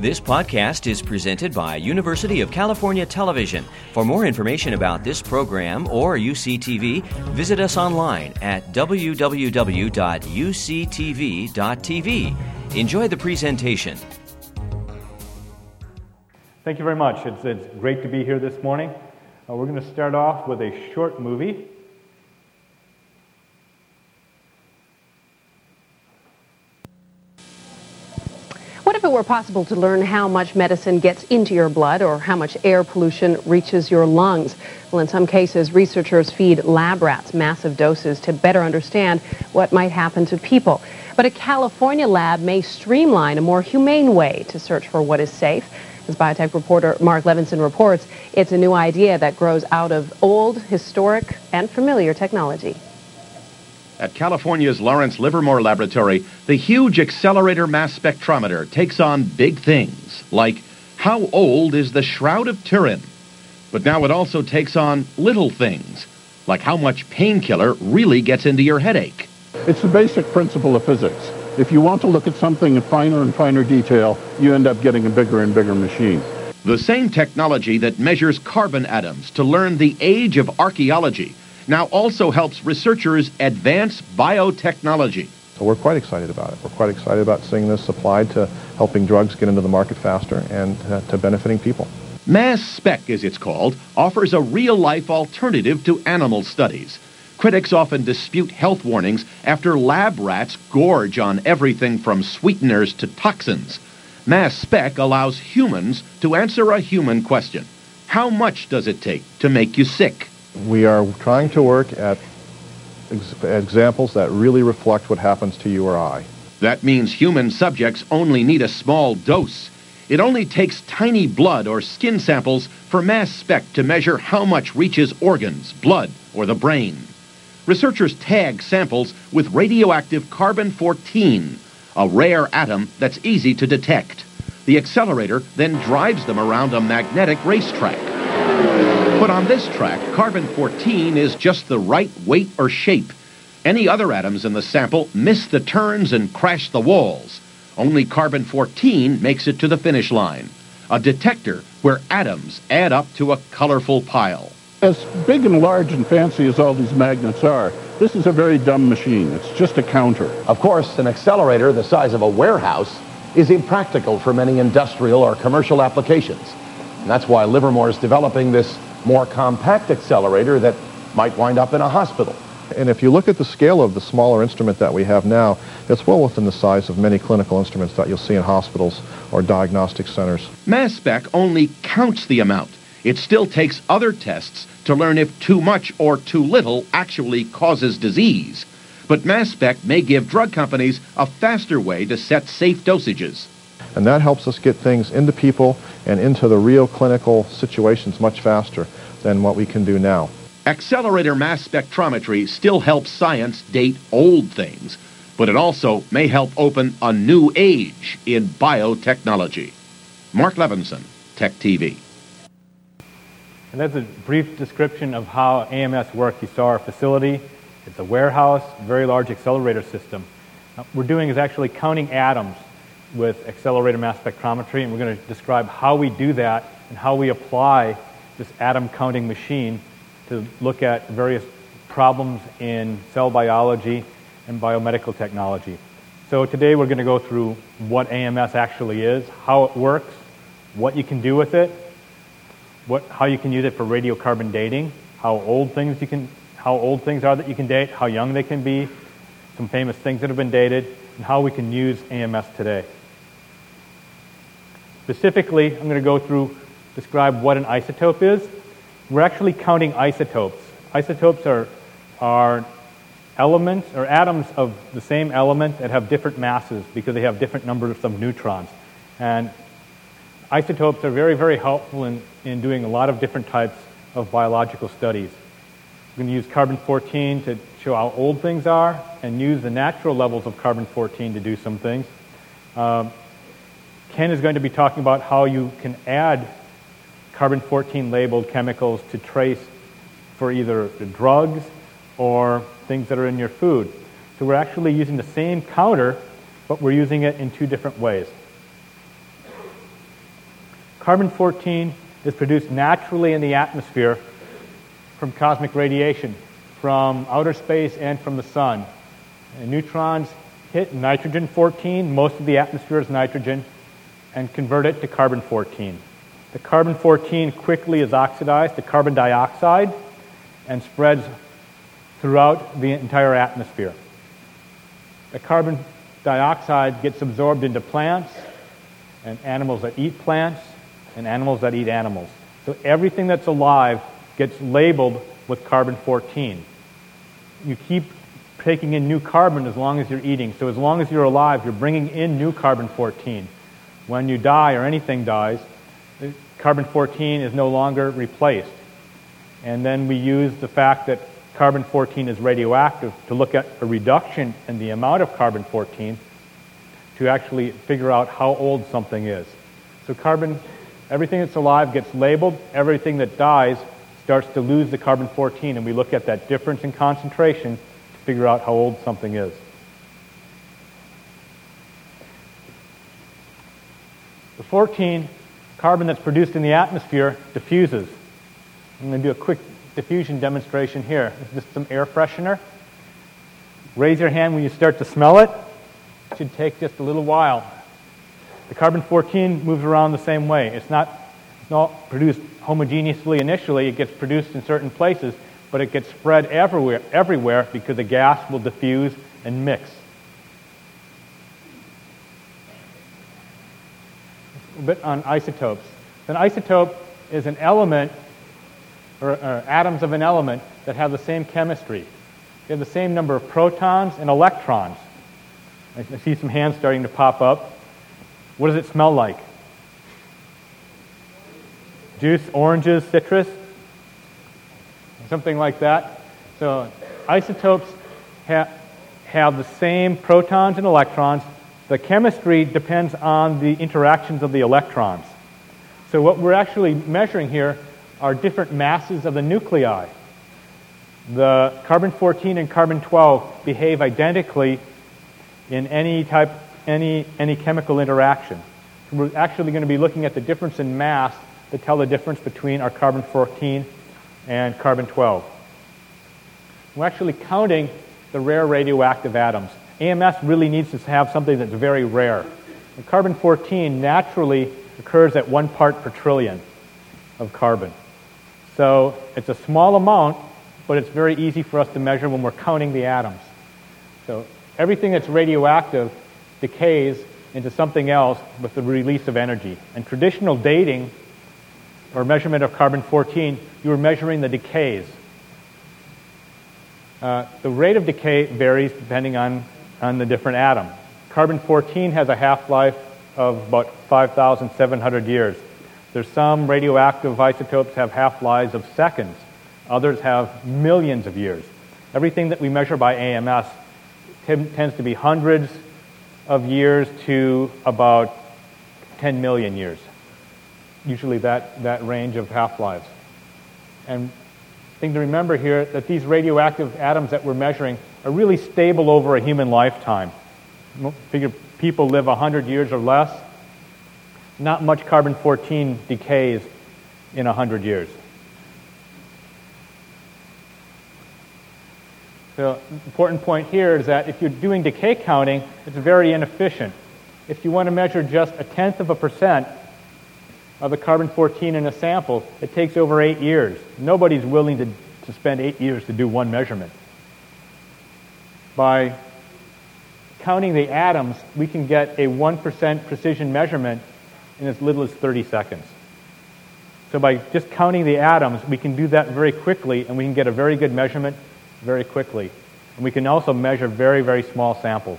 This podcast is presented by University of California Television. For more information about this program or UCTV, visit us online at www.uctv.tv. Enjoy the presentation. Thank you very much. It's, it's great to be here this morning. Uh, we're going to start off with a short movie. It were possible to learn how much medicine gets into your blood or how much air pollution reaches your lungs? Well, in some cases, researchers feed lab rats massive doses to better understand what might happen to people. But a California lab may streamline a more humane way to search for what is safe. As biotech reporter Mark Levinson reports, it's a new idea that grows out of old, historic, and familiar technology. At California's Lawrence Livermore Laboratory, the huge accelerator mass spectrometer takes on big things, like how old is the Shroud of Turin? But now it also takes on little things, like how much painkiller really gets into your headache. It's the basic principle of physics. If you want to look at something in finer and finer detail, you end up getting a bigger and bigger machine. The same technology that measures carbon atoms to learn the age of archaeology now also helps researchers advance biotechnology. So we're quite excited about it. We're quite excited about seeing this applied to helping drugs get into the market faster and uh, to benefiting people. Mass spec, as it's called, offers a real-life alternative to animal studies. Critics often dispute health warnings after lab rats gorge on everything from sweeteners to toxins. Mass spec allows humans to answer a human question. How much does it take to make you sick? We are trying to work at ex- examples that really reflect what happens to you or I. That means human subjects only need a small dose. It only takes tiny blood or skin samples for mass spec to measure how much reaches organs, blood, or the brain. Researchers tag samples with radioactive carbon-14, a rare atom that's easy to detect. The accelerator then drives them around a magnetic racetrack. But on this track, carbon-14 is just the right weight or shape. Any other atoms in the sample miss the turns and crash the walls. Only carbon-14 makes it to the finish line. A detector where atoms add up to a colorful pile. As big and large and fancy as all these magnets are, this is a very dumb machine. It's just a counter. Of course, an accelerator the size of a warehouse is impractical for many industrial or commercial applications. And that's why Livermore is developing this more compact accelerator that might wind up in a hospital. And if you look at the scale of the smaller instrument that we have now, it's well within the size of many clinical instruments that you'll see in hospitals or diagnostic centers. Mass spec only counts the amount. It still takes other tests to learn if too much or too little actually causes disease. But mass spec may give drug companies a faster way to set safe dosages. And that helps us get things into people and into the real clinical situations much faster than what we can do now. Accelerator mass spectrometry still helps science date old things, but it also may help open a new age in biotechnology. Mark Levinson, Tech TV. And that's a brief description of how AMS works. You saw our facility. It's a warehouse, very large accelerator system. What we're doing is actually counting atoms with accelerator mass spectrometry, and we're going to describe how we do that and how we apply this atom counting machine to look at various problems in cell biology and biomedical technology. So today we're going to go through what AMS actually is, how it works, what you can do with it, what, how you can use it for radiocarbon dating, how old things you can, how old things are that you can date, how young they can be, some famous things that have been dated, and how we can use AMS today. Specifically, I'm going to go through, describe what an isotope is. We're actually counting isotopes. Isotopes are, are elements or atoms of the same element that have different masses because they have different numbers of some neutrons. And isotopes are very, very helpful in, in doing a lot of different types of biological studies. We're going to use carbon 14 to show how old things are and use the natural levels of carbon 14 to do some things. Um, Ken is going to be talking about how you can add carbon 14 labeled chemicals to trace for either the drugs or things that are in your food. So we're actually using the same counter, but we're using it in two different ways. Carbon 14 is produced naturally in the atmosphere from cosmic radiation, from outer space and from the sun. And neutrons hit nitrogen 14, most of the atmosphere is nitrogen, and convert it to carbon 14. The carbon 14 quickly is oxidized to carbon dioxide and spreads throughout the entire atmosphere. The carbon dioxide gets absorbed into plants and animals that eat plants and animals that eat animals. So everything that's alive gets labeled with carbon 14. You keep taking in new carbon as long as you're eating. So as long as you're alive, you're bringing in new carbon 14. When you die or anything dies, carbon 14 is no longer replaced. And then we use the fact that carbon 14 is radioactive to look at a reduction in the amount of carbon 14 to actually figure out how old something is. So carbon, everything that's alive gets labeled, everything that dies starts to lose the carbon 14, and we look at that difference in concentration to figure out how old something is. 14 carbon that's produced in the atmosphere diffuses. I'm going to do a quick diffusion demonstration here. This is some air freshener. Raise your hand when you start to smell it. It should take just a little while. The carbon 14 moves around the same way. It's not, it's not produced homogeneously initially, it gets produced in certain places, but it gets spread everywhere, everywhere because the gas will diffuse and mix. Bit on isotopes. An isotope is an element, or, or, atoms of an element, that have the same chemistry. They have the same number of protons and electrons. I, I see some hands starting to pop up. What does it smell like? Juice, oranges, citrus? Something like that. So isotopes ha- have the same protons and electrons, the chemistry depends on the interactions of the electrons. So what we're actually measuring here are different masses of the nuclei. The carbon 14 and carbon 12 behave identically in any type, any, any chemical interaction. We're actually going to be looking at the difference in mass to tell the difference between our carbon 14 and carbon 12. We're actually counting the rare radioactive atoms. AMS really needs to have something that's very rare. And carbon 14 naturally occurs at one part per trillion of carbon. So it's a small amount, but it's very easy for us to measure when we're counting the atoms. So everything that's radioactive decays into something else with the release of energy. And traditional dating or measurement of carbon 14, you were measuring the decays. Uh, the rate of decay varies depending on on the different atom. Carbon 14 has a half life of about 5,700 years. There's some radioactive isotopes have half lives of seconds, others have millions of years. Everything that we measure by AMS t- tends to be hundreds of years to about 10 million years, usually that, that range of half lives. And thing to remember here that these radioactive atoms that we're measuring are really stable over a human lifetime. Figure people live 100 years or less. Not much carbon 14 decays in 100 years. The important point here is that if you're doing decay counting, it's very inefficient. If you want to measure just a tenth of a percent of the carbon 14 in a sample, it takes over eight years. Nobody's willing to, to spend eight years to do one measurement by counting the atoms, we can get a 1% precision measurement in as little as 30 seconds. So by just counting the atoms, we can do that very quickly, and we can get a very good measurement very quickly. And we can also measure very, very small samples.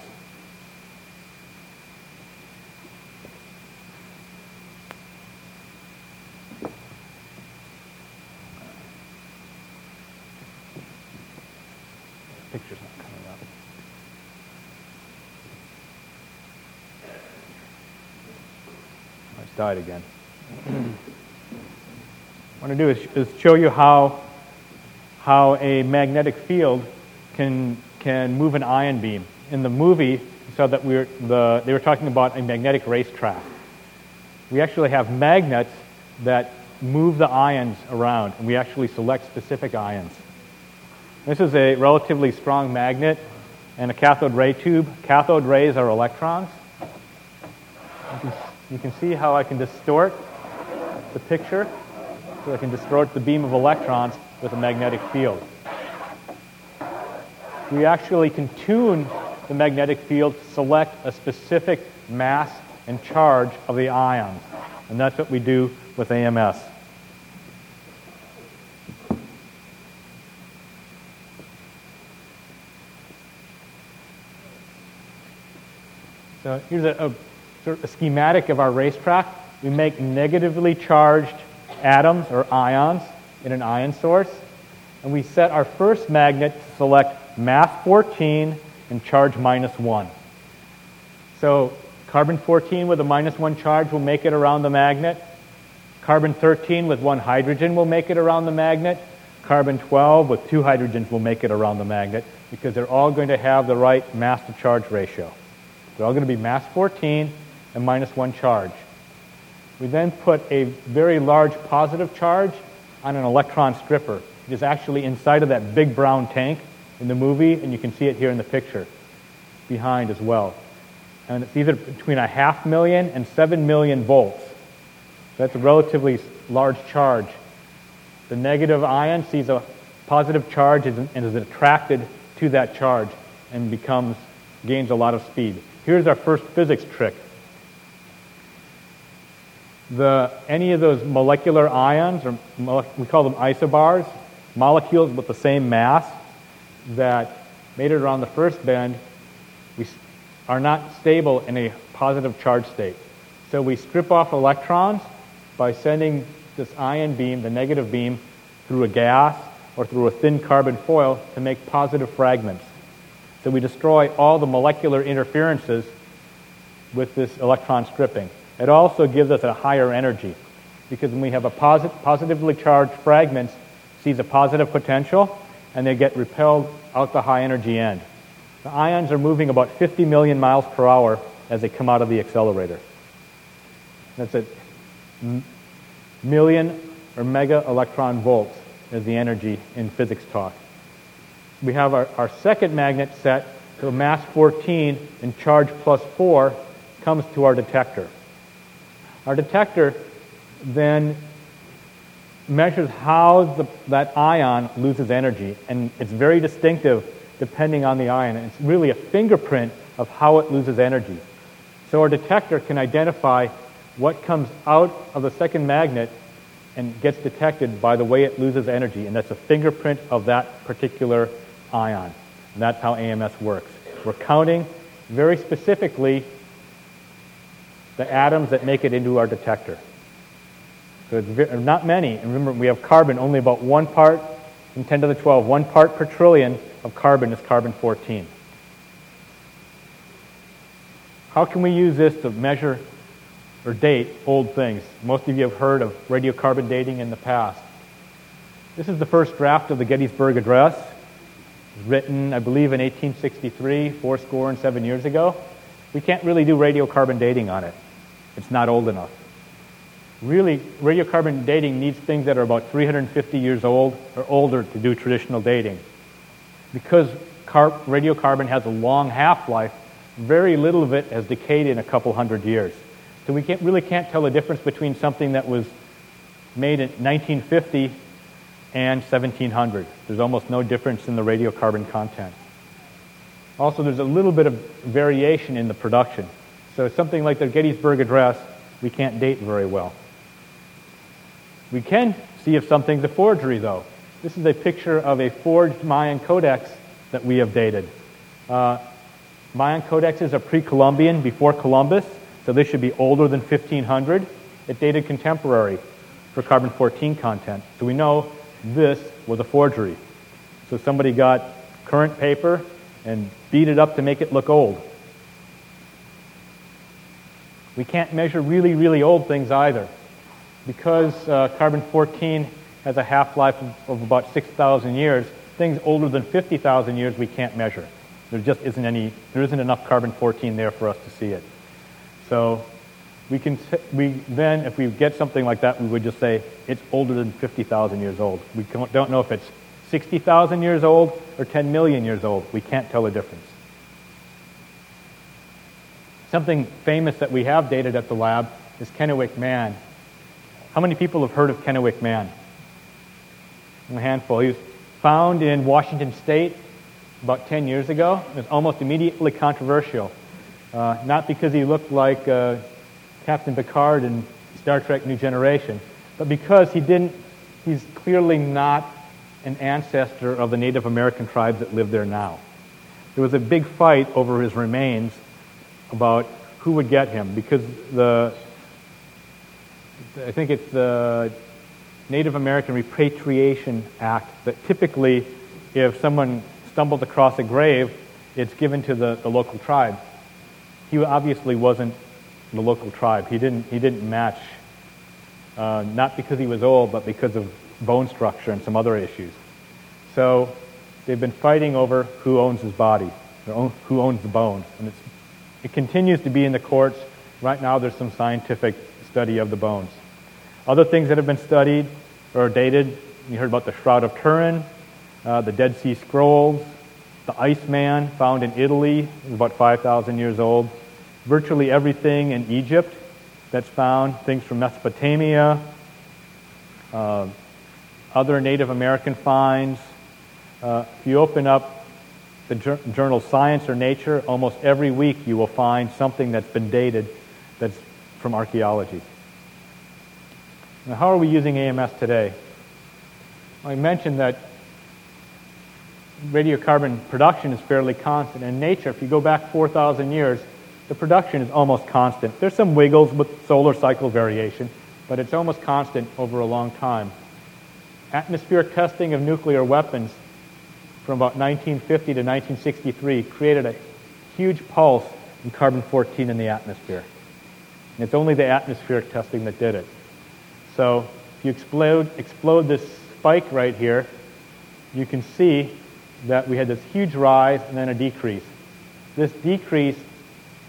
Died again. what I want to do is, is show you how, how a magnetic field can, can move an ion beam. In the movie, saw that we were, the, they were talking about a magnetic racetrack. we actually have magnets that move the ions around, and we actually select specific ions. This is a relatively strong magnet and a cathode ray tube. Cathode rays are electrons. You can, see how I can distort the picture. So I can distort the beam of electrons with a magnetic field. We actually can tune the magnetic field to select a specific mass and charge of the ions. And that's what we do with AMS. So here's a, a, a schematic of our racetrack. We make negatively charged atoms or ions in an ion source. And we set our first magnet to select mass 14 and charge minus 1. So carbon 14 with a minus 1 charge will make it around the magnet. Carbon 13 with one hydrogen will make it around the magnet. Carbon 12 with two hydrogens will make it around the magnet because they're all going to have the right mass to charge ratio. They're all going to be mass 14 and minus 1 charge. We then put a very large positive charge on an electron stripper. It is actually inside of that big brown tank in the movie, and you can see it here in the picture behind as well. And it's either between a half million and seven million volts. That's a relatively large charge. The negative ion sees a positive charge and is attracted to that charge and becomes gains a lot of speed. Here's our first physics trick the, any of those molecular ions, or we call them isobars, molecules with the same mass that made it around the first bend, we are not stable in a positive charge state. So we strip off electrons by sending this ion beam, the negative beam, through a gas or through a thin carbon foil to make positive fragments. So we destroy all the molecular interferences with this electron stripping. It also gives us a higher energy because when we have a posit- positively charged fragment sees a positive potential and they get repelled out the high energy end. The ions are moving about 50 million miles per hour as they come out of the accelerator. That's a million or mega electron volts is the energy in physics talk. We have our, our second magnet set to mass 14 and charge plus 4 comes to our detector. Our detector then measures how the, that ion loses energy, and it's very distinctive depending on the ion. It's really a fingerprint of how it loses energy. So our detector can identify what comes out of the second magnet and gets detected by the way it loses energy, and that's a fingerprint of that particular ion. And that's how AMS works. We're counting very specifically the atoms that make it into our detector. So it's not many. And remember, we have carbon, only about one part in 10 to the 12. One part per trillion of carbon is carbon 14. How can we use this to measure or date old things? Most of you have heard of radiocarbon dating in the past. This is the first draft of the Gettysburg Address, written, I believe, in 1863, four score and seven years ago. We can't really do radiocarbon dating on it. It's not old enough. Really, radiocarbon dating needs things that are about 350 years old or older to do traditional dating. Because car- radiocarbon has a long half-life, very little of it has decayed in a couple hundred years. So we can't, really can't tell the difference between something that was made in 1950 and 1700. There's almost no difference in the radiocarbon content. Also, there's a little bit of variation in the production. So something like the Gettysburg Address, we can't date very well. We can see if something's a forgery, though. This is a picture of a forged Mayan codex that we have dated. Uh, Mayan codexes are pre-Columbian, before Columbus, so this should be older than 1500. It dated contemporary for carbon-14 content. So we know this was a forgery. So somebody got current paper and beat it up to make it look old. We can't measure really, really old things either. Because uh, carbon 14 has a half life of, of, about 6,000 years, things older than 50,000 years we can't measure. There just isn't any, there isn't enough carbon 14 there for us to see it. So we can we then if we get something like that, we would just say it's older than 50,000 years old. We don't know if it's 60,000 years old or 10 million years old. We can't tell the difference. Something famous that we have dated at the lab is Kennewick Man. How many people have heard of Kennewick Man? A handful. He was found in Washington State about 10 years ago. It was almost immediately controversial. Uh, not because he looked like uh, Captain Picard in Star Trek New Generation, but because he didn't, he's clearly not an ancestor of the Native American tribes that live there now. There was a big fight over his remains about who would get him because the, I think it's the Native American Repatriation Act that typically, if someone stumbled across a grave, it's given to the, the local tribe. He obviously wasn't the local tribe. He didn't, he didn't match, uh, not because he was old, but because of bone structure and some other issues. So they've been fighting over who owns his body, who owns the bones. And it continues to be in the courts. Right now, there's some scientific study of the bones. Other things that have been studied or dated, you heard about the Shroud of Turin, uh, the Dead Sea Scrolls, the Iceman found in Italy, about 5,000 years old. Virtually everything in Egypt that's found, things from Mesopotamia, uh, other Native American finds. Uh, if you open up the journal Science or Nature, almost every week you will find something that's been dated that's from archaeology. Now, how are we using AMS today? I mentioned that radiocarbon production is fairly constant. In nature, if you go back 4,000 years, the production is almost constant. There's some wiggles with solar cycle variation, but it's almost constant over a long time. Atmospheric testing of nuclear weapons from about 1950 to 1963 created a huge pulse in carbon 14 in the atmosphere. And it's only the atmospheric testing that did it. So if you explode, explode this spike right here, you can see that we had this huge rise and then a decrease. This decrease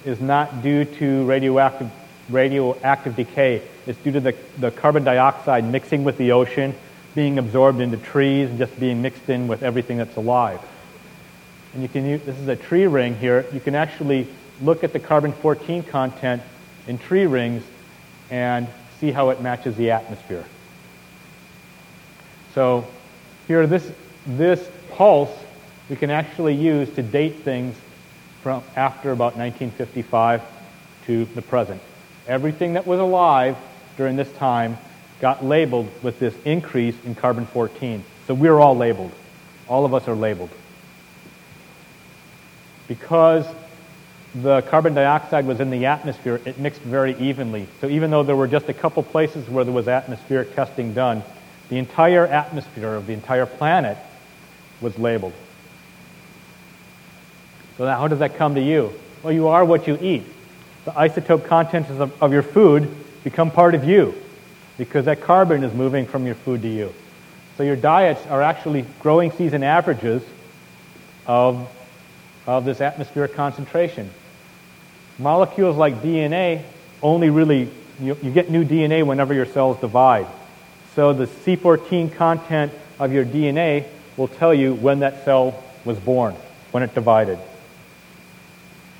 is not due to radioactive, radioactive decay. It's due to the, the carbon dioxide mixing with the ocean, being absorbed into trees, and just being mixed in with everything that's alive. And you can use, this is a tree ring here. You can actually look at the carbon 14 content in tree rings and see how it matches the atmosphere. So here, this, this pulse we can actually use to date things from after about 1955 to the present. Everything that was alive during this time got labeled with this increase in carbon 14. So we're all labeled. All of us are labeled. Because the carbon dioxide was in the atmosphere, it mixed very evenly. So even though there were just a couple places where there was atmospheric testing done, the entire atmosphere of the entire planet was labeled. So how does that come to you? Well, you are what you eat. The isotope contents of, of your food become part of you because that carbon is moving from your food to you. So your diets are actually growing season averages of, of this atmospheric concentration. Molecules like DNA only really, you, you get new DNA whenever your cells divide. So the C14 content of your DNA will tell you when that cell was born, when it divided.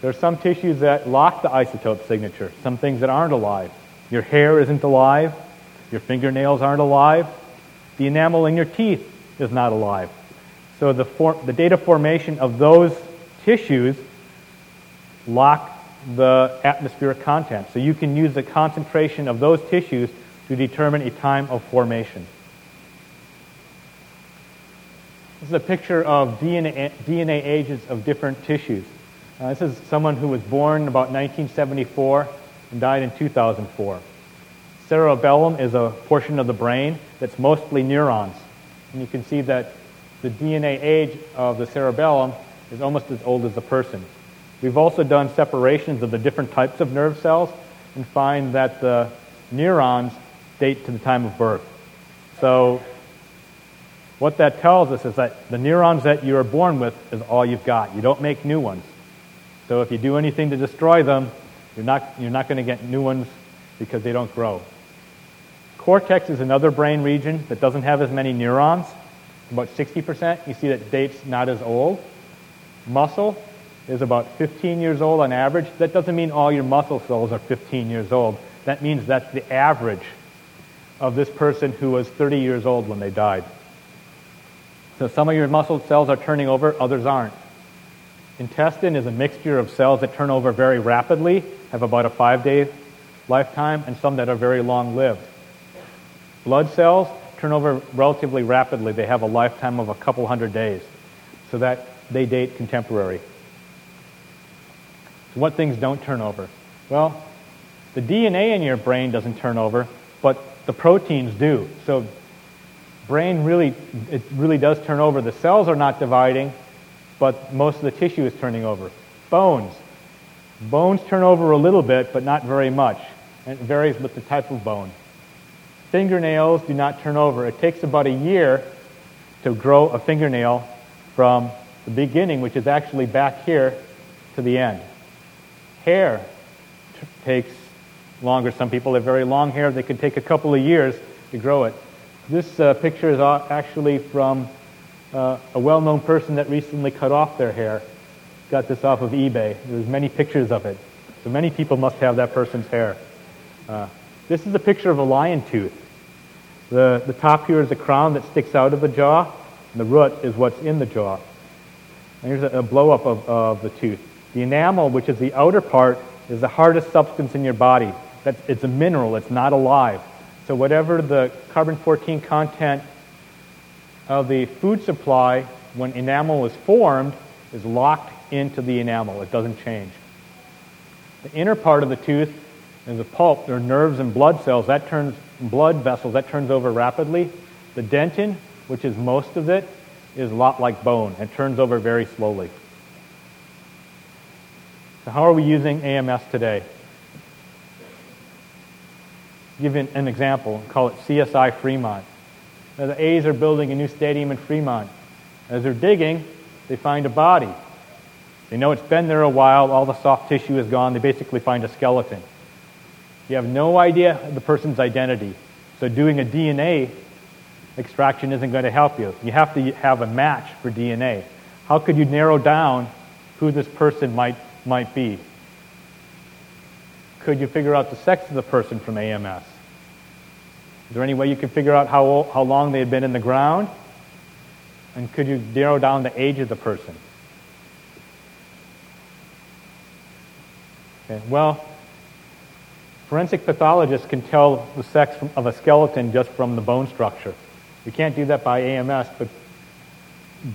There are some tissues that lock the isotope signature, some things that aren't alive. Your hair isn't alive, your fingernails aren't alive, the enamel in your teeth is not alive. So the, for, the data formation of those tissues lock the atmospheric content. So you can use the concentration of those tissues to determine a time of formation. This is a picture of DNA, DNA ages of different tissues. Uh, this is someone who was born about 1974 and died in 2004. Cerebellum is a portion of the brain that's mostly neurons. And you can see that the DNA age of the cerebellum is almost as old as the person. We've also done separations of the different types of nerve cells and find that the neurons date to the time of birth. So what that tells us is that the neurons that you are born with is all you've got. You don't make new ones. So if you do anything to destroy them, you're not, you're not going to get new ones because they don't grow. Cortex is another brain region that doesn't have as many neurons, about 60%. You see that date's not as old. Muscle is about 15 years old on average. That doesn't mean all your muscle cells are 15 years old. That means that's the average of this person who was 30 years old when they died. So some of your muscle cells are turning over, others aren't. Intestine is a mixture of cells that turn over very rapidly, have about a five day lifetime, and some that are very long lived. Blood cells turn over relatively rapidly. They have a lifetime of a couple hundred days, so that they date contemporary. So what things don't turn over? Well, the DNA in your brain doesn't turn over, but the proteins do. So brain really, it really does turn over. The cells are not dividing, but most of the tissue is turning over. Bones. Bones turn over a little bit, but not very much. And it varies with the type of bone. Fingernails do not turn over. It takes about a year to grow a fingernail from the beginning, which is actually back here, to the end. Hair t- takes longer. Some people have very long hair. They can take a couple of years to grow it. This uh, picture is actually from uh, a well-known person that recently cut off their hair. Got this off of eBay. There's many pictures of it. So many people must have that person's hair. Uh, this is a picture of a lion tooth. The, the top here is the crown that sticks out of the jaw, and the root is what's in the jaw. And here's a, a blow-up of, of the tooth. The enamel, which is the outer part, is the hardest substance in your body. That's, it's a mineral. It's not alive. So whatever the carbon-14 content of the food supply when enamel is formed is locked into the enamel. It doesn't change. The inner part of the tooth is the pulp. There are nerves and blood cells. That turns blood vessels. That turns over rapidly. The dentin, which is most of it, is a lot like bone. It turns over very slowly. So how are we using AMS today? give you an example, call it CSI Fremont. Now, the A's are building a new stadium in Fremont. As they're digging, they find a body. They know it's been there a while, all the soft tissue is gone, they basically find a skeleton. You have no idea of the person's identity. So doing a DNA extraction isn't going to help you. You have to have a match for DNA. How could you narrow down who this person might, might be? Could you figure out the sex of the person from AMS? Is there any way you could figure out how, old, how long they had been in the ground? And could you narrow down the age of the person? Okay, well, forensic pathologists can tell the sex of a skeleton just from the bone structure. We can't do that by AMS, but,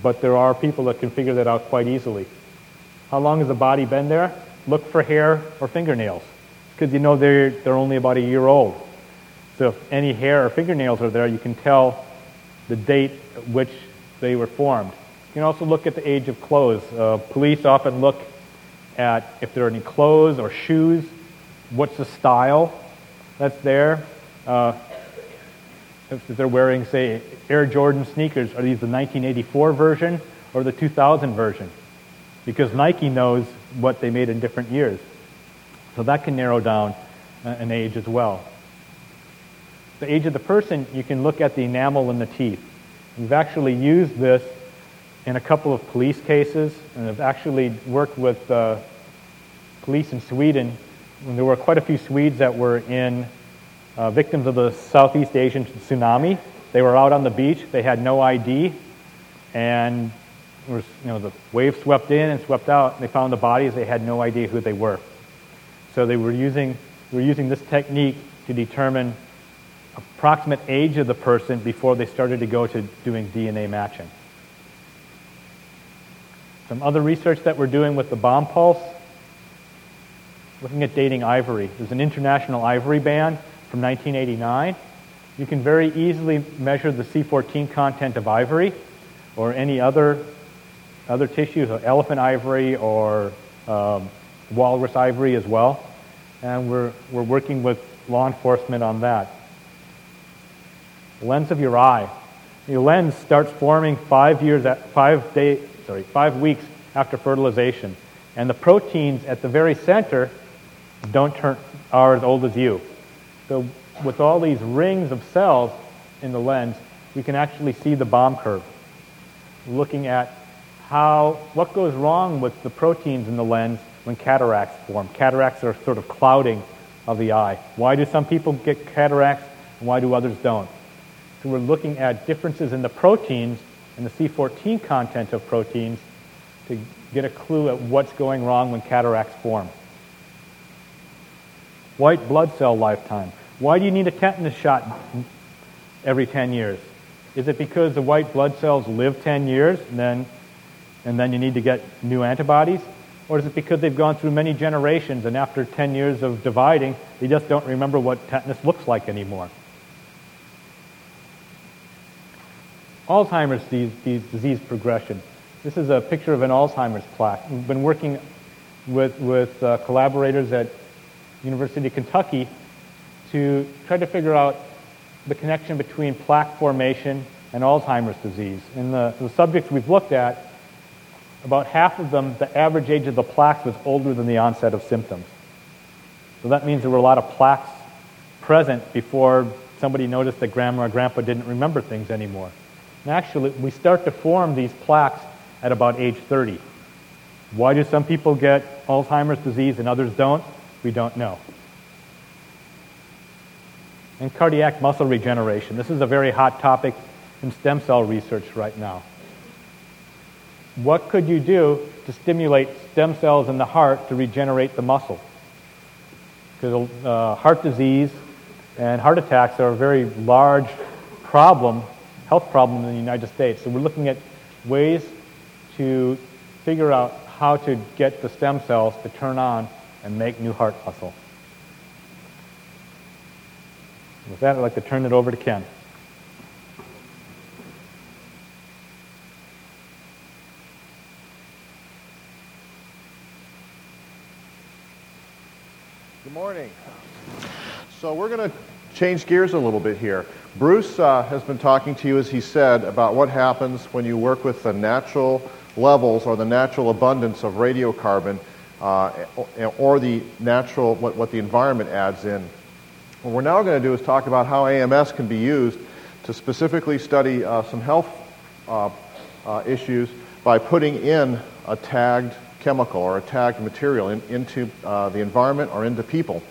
but there are people that can figure that out quite easily. How long has the body been there? Look for hair or fingernails because you know they're, they're only about a year old. So if any hair or fingernails are there, you can tell the date at which they were formed. You can also look at the age of clothes. Uh, police often look at if there are any clothes or shoes, what's the style that's there. Uh, if they're wearing, say, Air Jordan sneakers, are these the 1984 version or the 2000 version? Because Nike knows what they made in different years. So that can narrow down uh, an age as well. The age of the person, you can look at the enamel in the teeth. We've actually used this in a couple of police cases, and have actually worked with uh, police in Sweden. When there were quite a few Swedes that were in uh, victims of the Southeast Asian tsunami. They were out on the beach. They had no ID, and was, you know, the wave swept in and swept out. They found the bodies. They had no idea who they were. So they were using, were using this technique to determine approximate age of the person before they started to go to doing DNA matching. Some other research that we're doing with the bomb pulse, looking at dating ivory. There's an international ivory ban from 1989. You can very easily measure the C14 content of ivory or any other, other tissues, or elephant ivory or um, walrus ivory as well. And we're, we're working with law enforcement on that. Lens of your eye. Your lens starts forming five years at five day, sorry, five weeks after fertilization. And the proteins at the very center don't turn are as old as you. So with all these rings of cells in the lens, we can actually see the bomb curve, looking at how, what goes wrong with the proteins in the lens when cataracts form. Cataracts are sort of clouding of the eye. Why do some people get cataracts and why do others don't? So we're looking at differences in the proteins and the C14 content of proteins to get a clue at what's going wrong when cataracts form. White blood cell lifetime. Why do you need a tetanus shot every 10 years? Is it because the white blood cells live 10 years and then, and then you need to get new antibodies? Or is it because they've gone through many generations and after 10 years of dividing, they just don't remember what tetanus looks like anymore? Alzheimer's disease, disease progression. This is a picture of an Alzheimer's plaque. We've been working with, with uh, collaborators at University of Kentucky to try to figure out the connection between plaque formation and Alzheimer's disease. In the, the subjects we've looked at, about half of them, the average age of the plaques was older than the onset of symptoms. So that means there were a lot of plaques present before somebody noticed that grandma or grandpa didn't remember things anymore. And actually, we start to form these plaques at about age 30. Why do some people get Alzheimer's disease and others don't? We don't know. And cardiac muscle regeneration. This is a very hot topic in stem cell research right now. What could you do to stimulate stem cells in the heart to regenerate the muscle? Because uh, heart disease and heart attacks are a very large problem, health problem in the United States. So we're looking at ways to figure out how to get the stem cells to turn on and make new heart muscle. With that, I'd like to turn it over to Ken. Good morning. So we're going to change gears a little bit here. Bruce uh, has been talking to you, as he said, about what happens when you work with the natural levels or the natural abundance of radiocarbon uh, or the natural, what, what the environment adds in. What we're now going to do is talk about how AMS can be used to specifically study uh, some health uh, uh, issues by putting in a tagged chemical or a tagged material in, into uh, the environment or into people.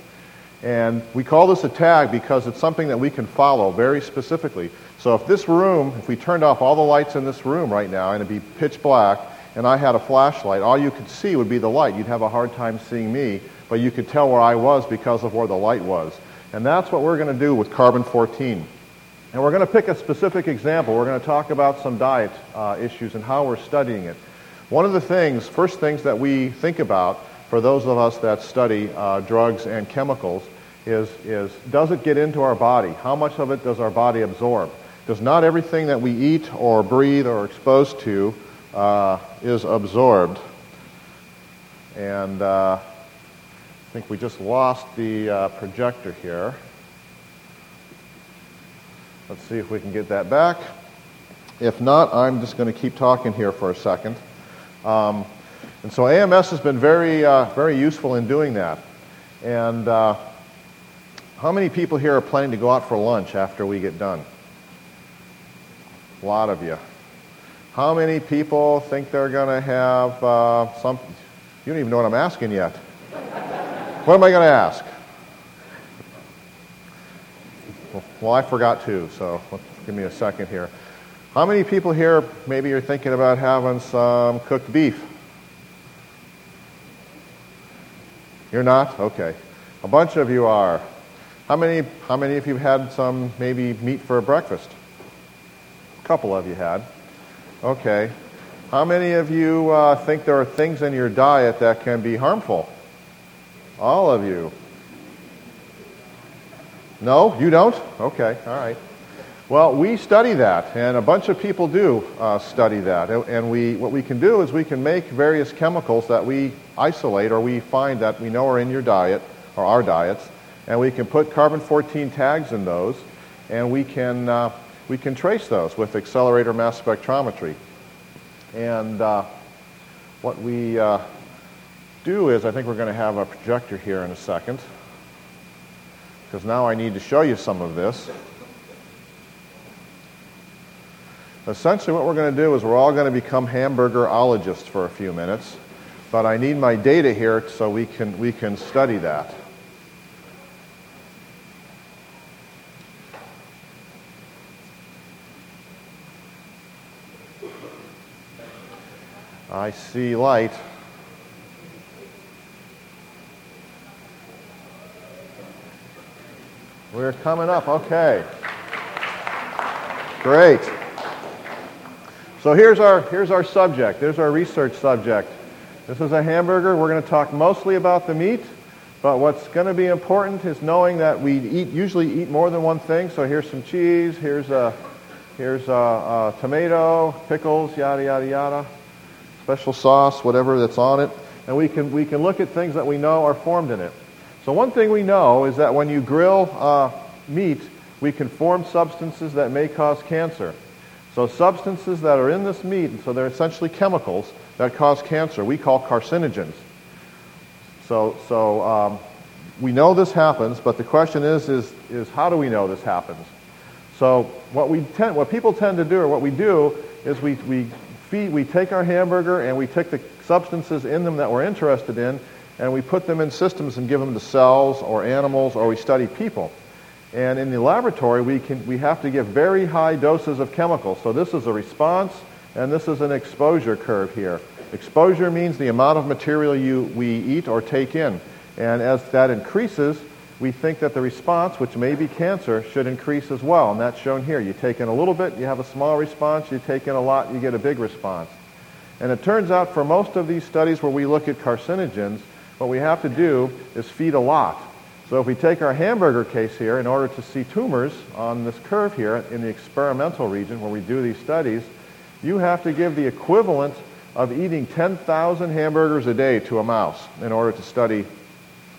And we call this a tag because it's something that we can follow very specifically. So if this room, if we turned off all the lights in this room right now and it'd be pitch black, and I had a flashlight, all you could see would be the light. You'd have a hard time seeing me, but you could tell where I was because of where the light was. And that's what we're going to do with carbon 14. And we're going to pick a specific example. We're going to talk about some diet uh, issues and how we're studying it. One of the things, first things that we think about for those of us that study uh, drugs and chemicals is, is does it get into our body? How much of it does our body absorb? Because not everything that we eat or breathe or are exposed to uh, is absorbed. And uh, I think we just lost the uh, projector here. Let's see if we can get that back. If not, I'm just going to keep talking here for a second. Um, and so AMS has been very, uh, very useful in doing that. And uh, how many people here are planning to go out for lunch after we get done? A lot of you. How many people think they're going to have uh, some? You don't even know what I'm asking yet. what am I going to ask? Well, I forgot too, so give me a second here. How many people here maybe you're thinking about having some cooked beef? You're not? Okay. A bunch of you are. How many, how many of you had some maybe meat for breakfast? A couple of you had. Okay. How many of you uh, think there are things in your diet that can be harmful? All of you. No, you don't? Okay, all right. Well, we study that, and a bunch of people do uh, study that. And we, what we can do is we can make various chemicals that we isolate or we find that we know are in your diet or our diets, and we can put carbon 14 tags in those, and we can, uh, we can trace those with accelerator mass spectrometry. And uh, what we uh, do is, I think we're going to have a projector here in a second. because now I need to show you some of this. Essentially, what we're going to do is we're all going to become hamburgerologists for a few minutes, but I need my data here so we can, we can study that. I see light. We're coming up. Okay. Great. So here's our, here's our subject. There's our research subject. This is a hamburger. We're going to talk mostly about the meat, but what's going to be important is knowing that we eat, usually eat more than one thing. So here's some cheese, here's a, here's a, a tomato, pickles, yada, yada, yada special sauce, whatever that's on it, and we can, we can look at things that we know are formed in it. So one thing we know is that when you grill uh, meat, we can form substances that may cause cancer. So substances that are in this meat, and so they're essentially chemicals that cause cancer, we call carcinogens. So, so um, we know this happens, but the question is, is, is how do we know this happens? So what, we tend, what people tend to do, or what we do, is we, we feed, we take our hamburger and we take the substances in them that we're interested in and we put them in systems and give them to cells or animals or we study people. And in the laboratory, we, can, we have to give very high doses of chemicals. So this is a response and this is an exposure curve here. Exposure means the amount of material you, we eat or take in. And as that increases, we think that the response, which may be cancer, should increase as well. And that's shown here. You take in a little bit, you have a small response. You take in a lot, you get a big response. And it turns out for most of these studies where we look at carcinogens, what we have to do is feed a lot. So if we take our hamburger case here, in order to see tumors on this curve here in the experimental region where we do these studies, you have to give the equivalent of eating 10,000 hamburgers a day to a mouse in order to study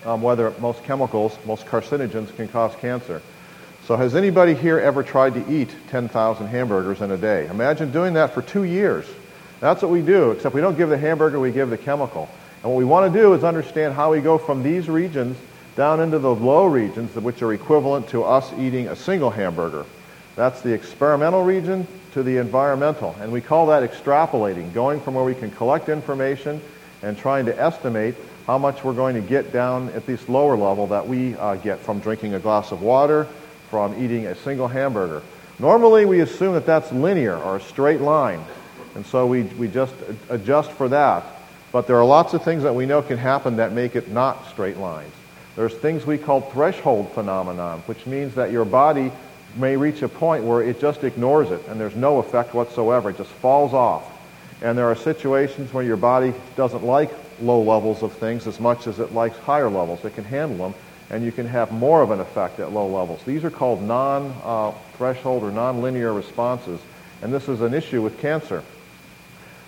um, whether most chemicals, most carcinogens can cause cancer. So has anybody here ever tried to eat 10,000 hamburgers in a day? Imagine doing that for two years. That's what we do, except we don't give the hamburger, we give the chemical. And what we want to do is understand how we go from these regions down into the low regions, which are equivalent to us eating a single hamburger. That's the experimental region to the environmental. And we call that extrapolating, going from where we can collect information and trying to estimate how much we're going to get down at this lower level that we uh, get from drinking a glass of water, from eating a single hamburger. Normally, we assume that that's linear or a straight line, and so we, we just adjust for that. But there are lots of things that we know can happen that make it not straight lines. There's things we call threshold phenomenon, which means that your body may reach a point where it just ignores it and there's no effect whatsoever. It just falls off. And there are situations where your body doesn't like low levels of things as much as it likes higher levels. It can handle them, and you can have more of an effect at low levels. These are called non-threshold uh, or non-linear responses, and this is an issue with cancer.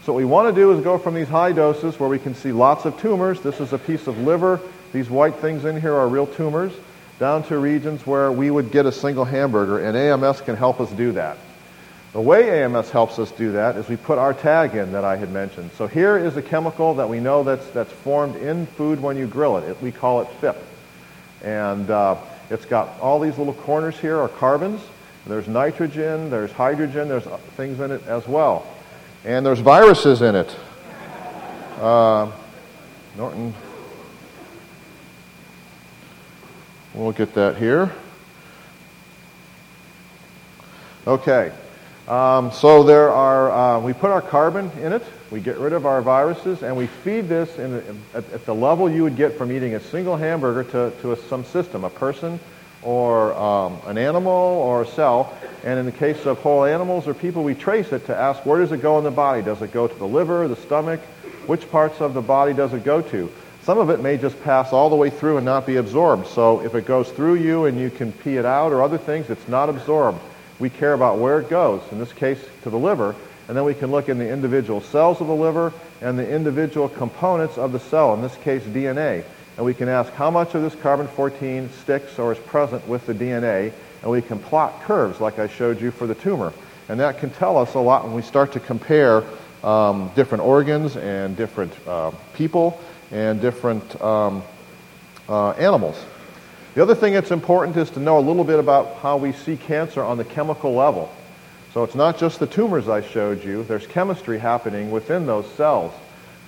So what we want to do is go from these high doses where we can see lots of tumors. This is a piece of liver. These white things in here are real tumors, down to regions where we would get a single hamburger, and AMS can help us do that. The way AMS helps us do that is we put our tag in that I had mentioned. So here is a chemical that we know that's, that's formed in food when you grill it. it we call it PhIP. And uh, it's got all these little corners here are carbons. There's nitrogen, there's hydrogen, there's things in it as well. And there's viruses in it. Uh, Norton, we'll get that here. Okay. Um, so there are, uh, we put our carbon in it, we get rid of our viruses, and we feed this in, at, at, the level you would get from eating a single hamburger to, to a, some system, a person or um, an animal or a cell. And in the case of whole animals or people, we trace it to ask where does it go in the body? Does it go to the liver, the stomach? Which parts of the body does it go to? Some of it may just pass all the way through and not be absorbed. So if it goes through you and you can pee it out or other things, it's not absorbed. We care about where it goes, in this case to the liver, and then we can look in the individual cells of the liver and the individual components of the cell, in this case DNA. And we can ask how much of this carbon-14 sticks or is present with the DNA, and we can plot curves like I showed you for the tumor. And that can tell us a lot when we start to compare um, different organs and different uh, people and different um, uh, animals. The other thing that's important is to know a little bit about how we see cancer on the chemical level. So it's not just the tumors I showed you, there's chemistry happening within those cells.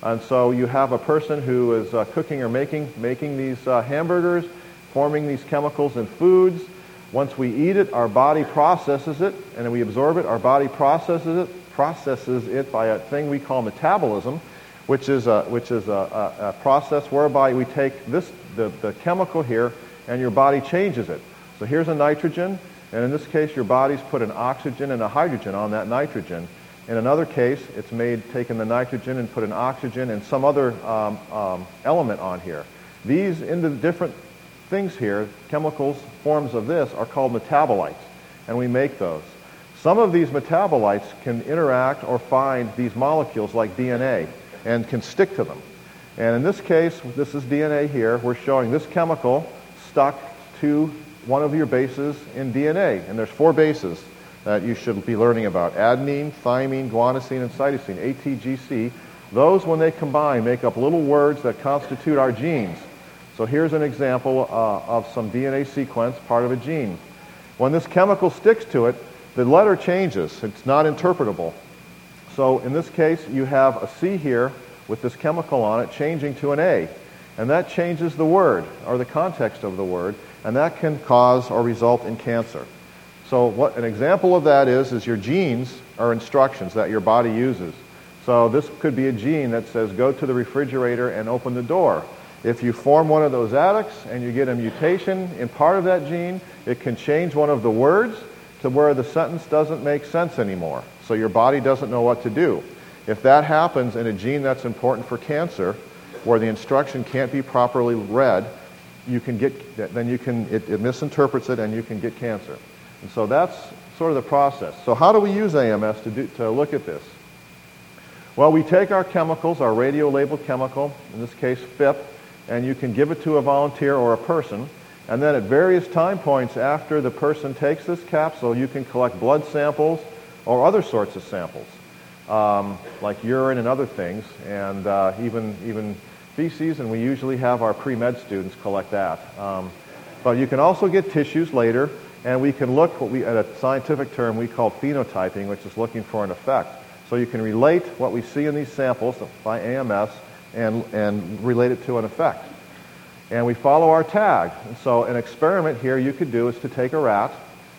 And so you have a person who is uh, cooking or making, making these uh, hamburgers, forming these chemicals in foods. Once we eat it, our body processes it, and then we absorb it. Our body processes it, processes it by a thing we call metabolism, which is a, which is a, a, a process whereby we take this, the, the chemical here, and your body changes it. So here's a nitrogen, and in this case, your body's put an oxygen and a hydrogen on that nitrogen. In another case, it's made taken the nitrogen and put an oxygen and some other um, um, element on here. These into different things here, chemicals, forms of this, are called metabolites, and we make those. Some of these metabolites can interact or find these molecules like DNA and can stick to them. And in this case, this is DNA here. We're showing this chemical stuck to one of your bases in DNA. And there's four bases that you should be learning about. Adenine, thymine, guanosine, and cytosine, ATGC. Those, when they combine, make up little words that constitute our genes. So here's an example uh, of some DNA sequence, part of a gene. When this chemical sticks to it, the letter changes. It's not interpretable. So in this case, you have a C here with this chemical on it changing to an A. And that changes the word, or the context of the word, and that can cause or result in cancer. So what an example of that is, is your genes are instructions that your body uses. So this could be a gene that says, go to the refrigerator and open the door. If you form one of those adducts and you get a mutation in part of that gene, it can change one of the words to where the sentence doesn't make sense anymore. So your body doesn't know what to do. If that happens in a gene that's important for cancer, where the instruction can't be properly read, you can get, then you can, it, it misinterprets it and you can get cancer. And so that's sort of the process. So how do we use AMS to, do, to look at this? Well, we take our chemicals, our radio-labeled chemical, in this case PhIP, and you can give it to a volunteer or a person. And then at various time points after the person takes this capsule, you can collect blood samples or other sorts of samples, um, like urine and other things, and uh, even, even and we usually have our pre-med students collect that. Um, but you can also get tissues later, and we can look what we, at a scientific term we call phenotyping, which is looking for an effect. So you can relate what we see in these samples by AMS and, and relate it to an effect. And we follow our tag. And so an experiment here you could do is to take a rat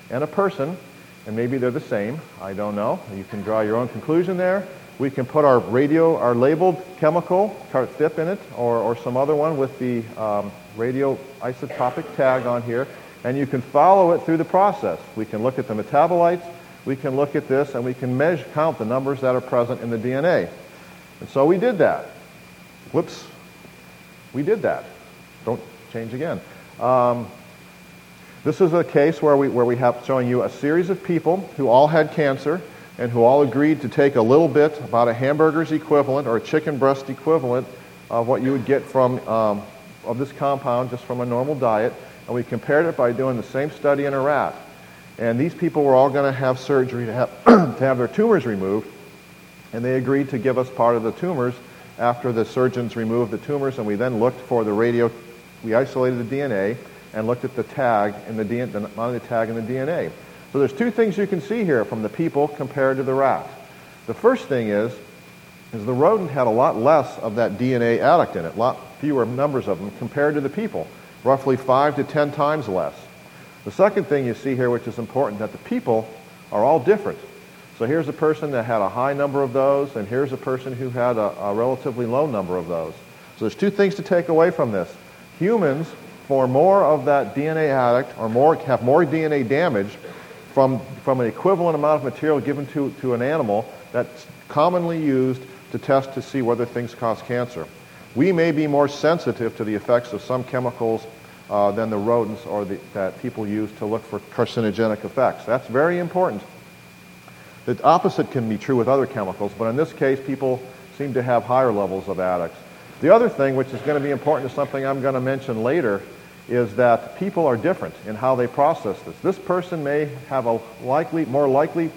and a person, and maybe they're the same. I don't know. You can draw your own conclusion there. We can put our radio, our labeled chemical, Cart PhIP in it, or, or some other one with the um, radio isotopic tag on here, and you can follow it through the process. We can look at the metabolites, we can look at this, and we can measure, count the numbers that are present in the DNA. And so we did that. Whoops. We did that. Don't change again. Um, this is a case where we, where we have showing you a series of people who all had cancer and who all agreed to take a little bit, about a hamburger's equivalent or a chicken breast equivalent of what you would get from um, of this compound just from a normal diet, and we compared it by doing the same study in a rat. And these people were all going to have surgery to have, to have their tumors removed, and they agreed to give us part of the tumors after the surgeons removed the tumors, and we then looked for the radio. We isolated the DNA and looked at the tag in the, DNA, the amount of the tag in the DNA. So there's two things you can see here from the people compared to the rat. The first thing is, is the rodent had a lot less of that DNA adduct in it, a lot fewer numbers of them compared to the people, roughly five to ten times less. The second thing you see here, which is important, that the people are all different. So here's a person that had a high number of those, and here's a person who had a, a relatively low number of those. So there's two things to take away from this. Humans form more of that DNA adduct, or more, have more DNA damage from, from an equivalent amount of material given to, to an animal that's commonly used to test to see whether things cause cancer. We may be more sensitive to the effects of some chemicals uh, than the rodents or the, that people use to look for carcinogenic effects. That's very important. The opposite can be true with other chemicals, but in this case, people seem to have higher levels of adducts. The other thing, which is going to be important is something I'm going to mention later, is that people are different in how they process this. This person may have a likely, more likely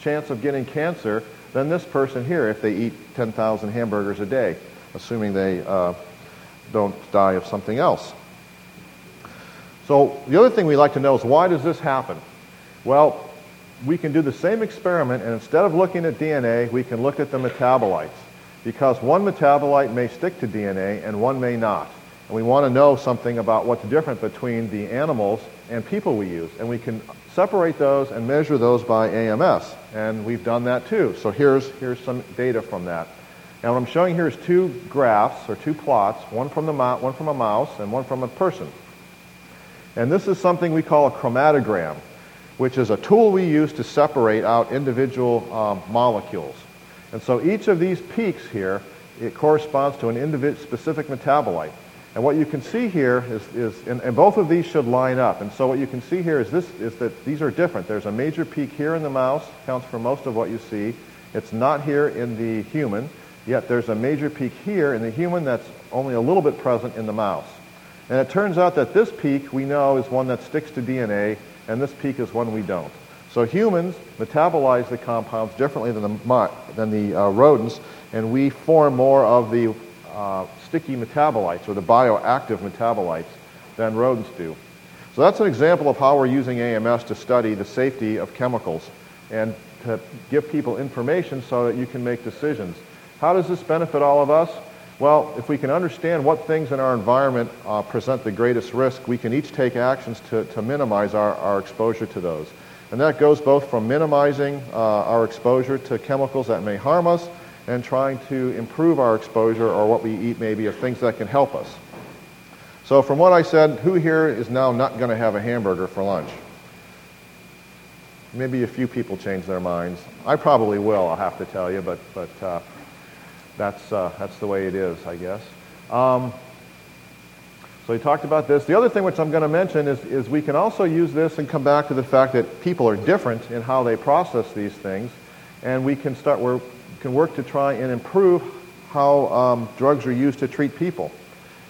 chance of getting cancer than this person here if they eat 10,000 hamburgers a day, assuming they uh, don't die of something else. So the other thing we like to know is why does this happen? Well, we can do the same experiment, and instead of looking at DNA, we can look at the metabolites. Because one metabolite may stick to DNA and one may not. And we want to know something about what's different between the animals and people we use. And we can separate those and measure those by AMS. And we've done that too. So here's, here's some data from that. Now what I'm showing here is two graphs or two plots, one from, the one from a mouse and one from a person. And this is something we call a chromatogram, which is a tool we use to separate out individual um, molecules. And so each of these peaks here, it corresponds to an individual specific metabolite. And what you can see here is, is and, and, both of these should line up. And so what you can see here is this is that these are different. There's a major peak here in the mouse, counts for most of what you see. It's not here in the human, yet there's a major peak here in the human that's only a little bit present in the mouse. And it turns out that this peak we know is one that sticks to DNA, and this peak is one we don't. So humans metabolize the compounds differently than the, than the uh, rodents, and we form more of the uh, sticky metabolites or the bioactive metabolites than rodents do. So that's an example of how we're using AMS to study the safety of chemicals and to give people information so that you can make decisions. How does this benefit all of us? Well, if we can understand what things in our environment uh, present the greatest risk, we can each take actions to, to minimize our, our exposure to those. And that goes both from minimizing uh, our exposure to chemicals that may harm us and trying to improve our exposure or what we eat maybe of things that can help us. So from what I said, who here is now not going to have a hamburger for lunch? Maybe a few people change their minds. I probably will, I'll have to tell you, but, but uh, that's, uh, that's the way it is, I guess. Um, so we talked about this. The other thing which I'm going to mention is, is we can also use this and come back to the fact that people are different in how they process these things. And we can start, where can work to try and improve how um, drugs are used to treat people.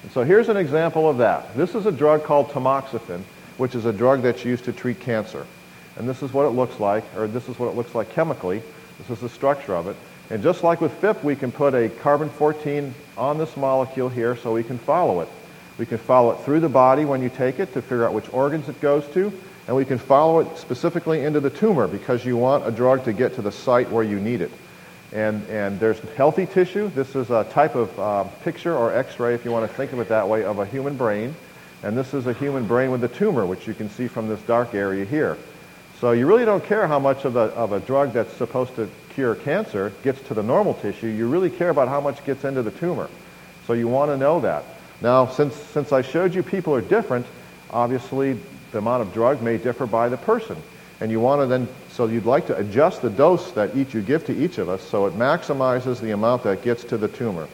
And so here's an example of that. This is a drug called tamoxifen, which is a drug that's used to treat cancer. And this is what it looks like, or this is what it looks like chemically. This is the structure of it. And just like with PhIP, we can put a carbon-14 on this molecule here so we can follow it. We can follow it through the body when you take it to figure out which organs it goes to, and we can follow it specifically into the tumor because you want a drug to get to the site where you need it. And, and there's healthy tissue. This is a type of uh, picture or x-ray, if you want to think of it that way, of a human brain. And this is a human brain with a tumor, which you can see from this dark area here. So you really don't care how much of a, of a drug that's supposed to cure cancer gets to the normal tissue. You really care about how much gets into the tumor. So you want to know that. Now, since, since I showed you people are different, obviously the amount of drug may differ by the person. And you want to then so you'd like to adjust the dose that each you give to each of us so it maximizes the amount that gets to the tumor.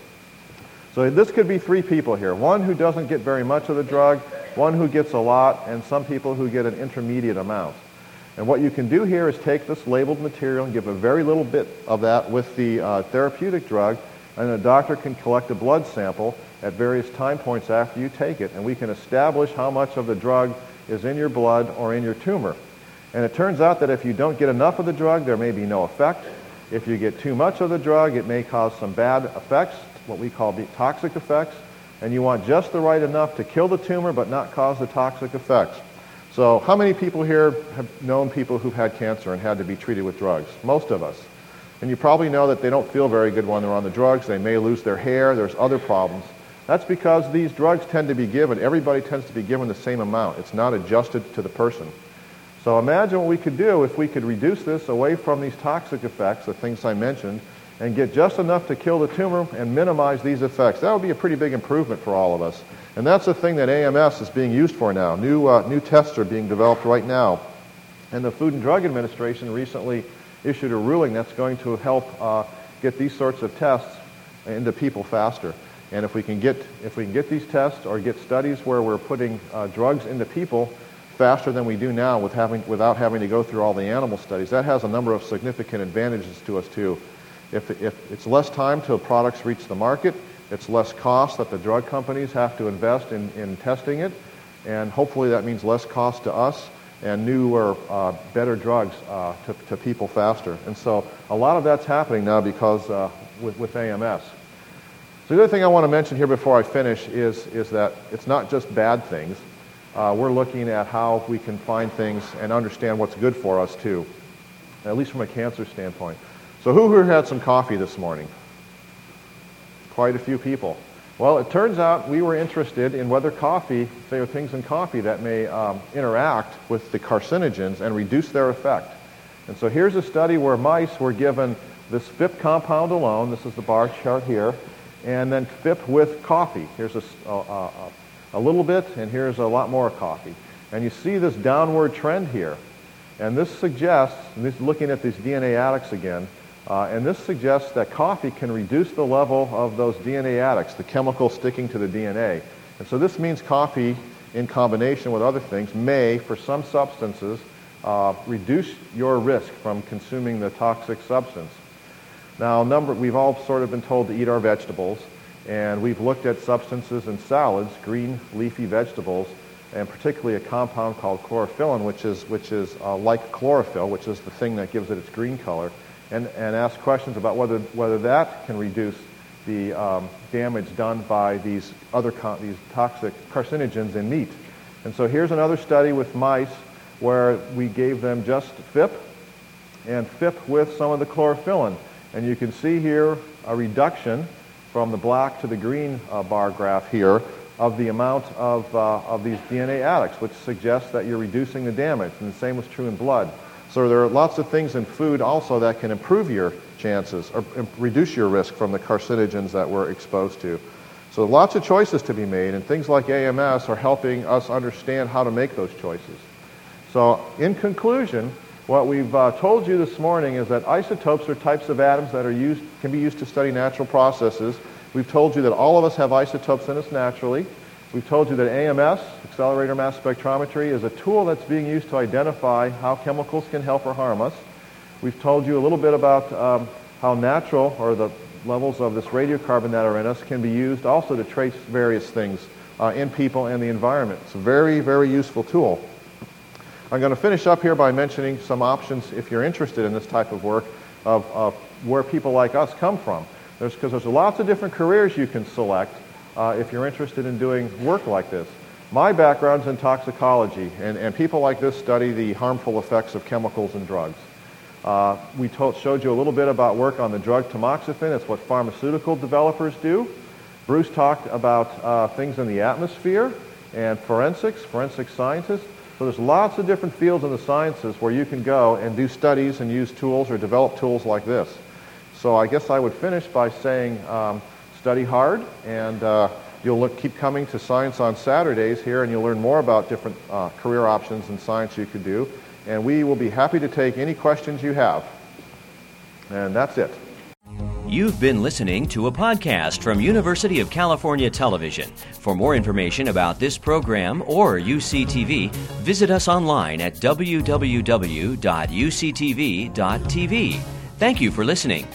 So this could be three people here. One who doesn't get very much of the drug, one who gets a lot, and some people who get an intermediate amount. And what you can do here is take this labeled material and give a very little bit of that with the uh, therapeutic drug, and the doctor can collect a blood sample at various time points after you take it, and we can establish how much of the drug is in your blood or in your tumor. And it turns out that if you don't get enough of the drug, there may be no effect. If you get too much of the drug, it may cause some bad effects, what we call toxic effects. And you want just the right enough to kill the tumor but not cause the toxic effects. So how many people here have known people who've had cancer and had to be treated with drugs? Most of us. And you probably know that they don't feel very good when they're on the drugs. They may lose their hair. There's other problems. That's because these drugs tend to be given, everybody tends to be given the same amount. It's not adjusted to the person. So imagine what we could do if we could reduce this away from these toxic effects, the things I mentioned, and get just enough to kill the tumor and minimize these effects. That would be a pretty big improvement for all of us. And that's the thing that AMS is being used for now. New, uh, new tests are being developed right now. And the Food and Drug Administration recently issued a ruling that's going to help uh, get these sorts of tests into people faster. And if we can get, if we can get these tests or get studies where we're putting uh, drugs into people, faster than we do now with having, without having to go through all the animal studies. That has a number of significant advantages to us too. If, if it's less time till products reach the market, it's less cost that the drug companies have to invest in, in testing it, and hopefully that means less cost to us and newer, uh, better drugs uh, to, to, people faster. And so a lot of that's happening now because uh, with, with AMS. So the other thing I want to mention here before I finish is, is that it's not just bad things. Uh, we're looking at how we can find things and understand what's good for us too, at least from a cancer standpoint. So who here had some coffee this morning? Quite a few people. Well, it turns out we were interested in whether coffee, there are things in coffee that may um, interact with the carcinogens and reduce their effect. And so here's a study where mice were given this PhIP compound alone, this is the bar chart here, and then PhIP with coffee. Here's a, a, a little bit, and here's a lot more coffee. And you see this downward trend here. And this suggests, and this, looking at these DNA adducts again, uh, and this suggests that coffee can reduce the level of those DNA adducts, the chemical sticking to the DNA. And so this means coffee, in combination with other things, may, for some substances, uh, reduce your risk from consuming the toxic substance. Now, number, we've all sort of been told to eat our vegetables, and we've looked at substances in salads, green leafy vegetables, and particularly a compound called chlorophyllin, which is, which is uh, like chlorophyll, which is the thing that gives it its green color, and, and asked questions about whether, whether that can reduce the um, damage done by these other these toxic carcinogens in meat. And so here's another study with mice where we gave them just PhIP and PhIP with some of the chlorophyllin. And you can see here a reduction from the black to the green uh, bar graph here of the amount of, uh, of these DNA adducts, which suggests that you're reducing the damage. And the same was true in blood. So there are lots of things in food also that can improve your chances or reduce your risk from the carcinogens that we're exposed to. So lots of choices to be made, and things like AMS are helping us understand how to make those choices. So in conclusion, what we've uh, told you this morning is that isotopes are types of atoms that are used, can be used to study natural processes. We've told you that all of us have isotopes in us naturally. We've told you that AMS, accelerator mass spectrometry, is a tool that's being used to identify how chemicals can help or harm us. We've told you a little bit about um, how natural, or the levels of this radiocarbon that are in us, can be used also to trace various things uh, in people and the environment. It's a very, very useful tool. I'm going to finish up here by mentioning some options if you're interested in this type of work of, of where people like us come from. Because there's, there's lots of different careers you can select uh, if you're interested in doing work like this. My background's in toxicology, and, and people like this study the harmful effects of chemicals and drugs. Uh, we told, showed you a little bit about work on the drug tamoxifen. It's what pharmaceutical developers do. Bruce talked about uh, things in the atmosphere and forensics, forensic scientists. So there's lots of different fields in the sciences where you can go and do studies and use tools or develop tools like this. So I guess I would finish by saying um, study hard and uh, you'll look, keep coming to science on Saturdays here and you'll learn more about different uh, career options in science you could do. And we will be happy to take any questions you have. And that's it. You've been listening to a podcast from University of California Television. For more information about this program or UCTV, visit us online at www.uctv.tv. Thank you for listening.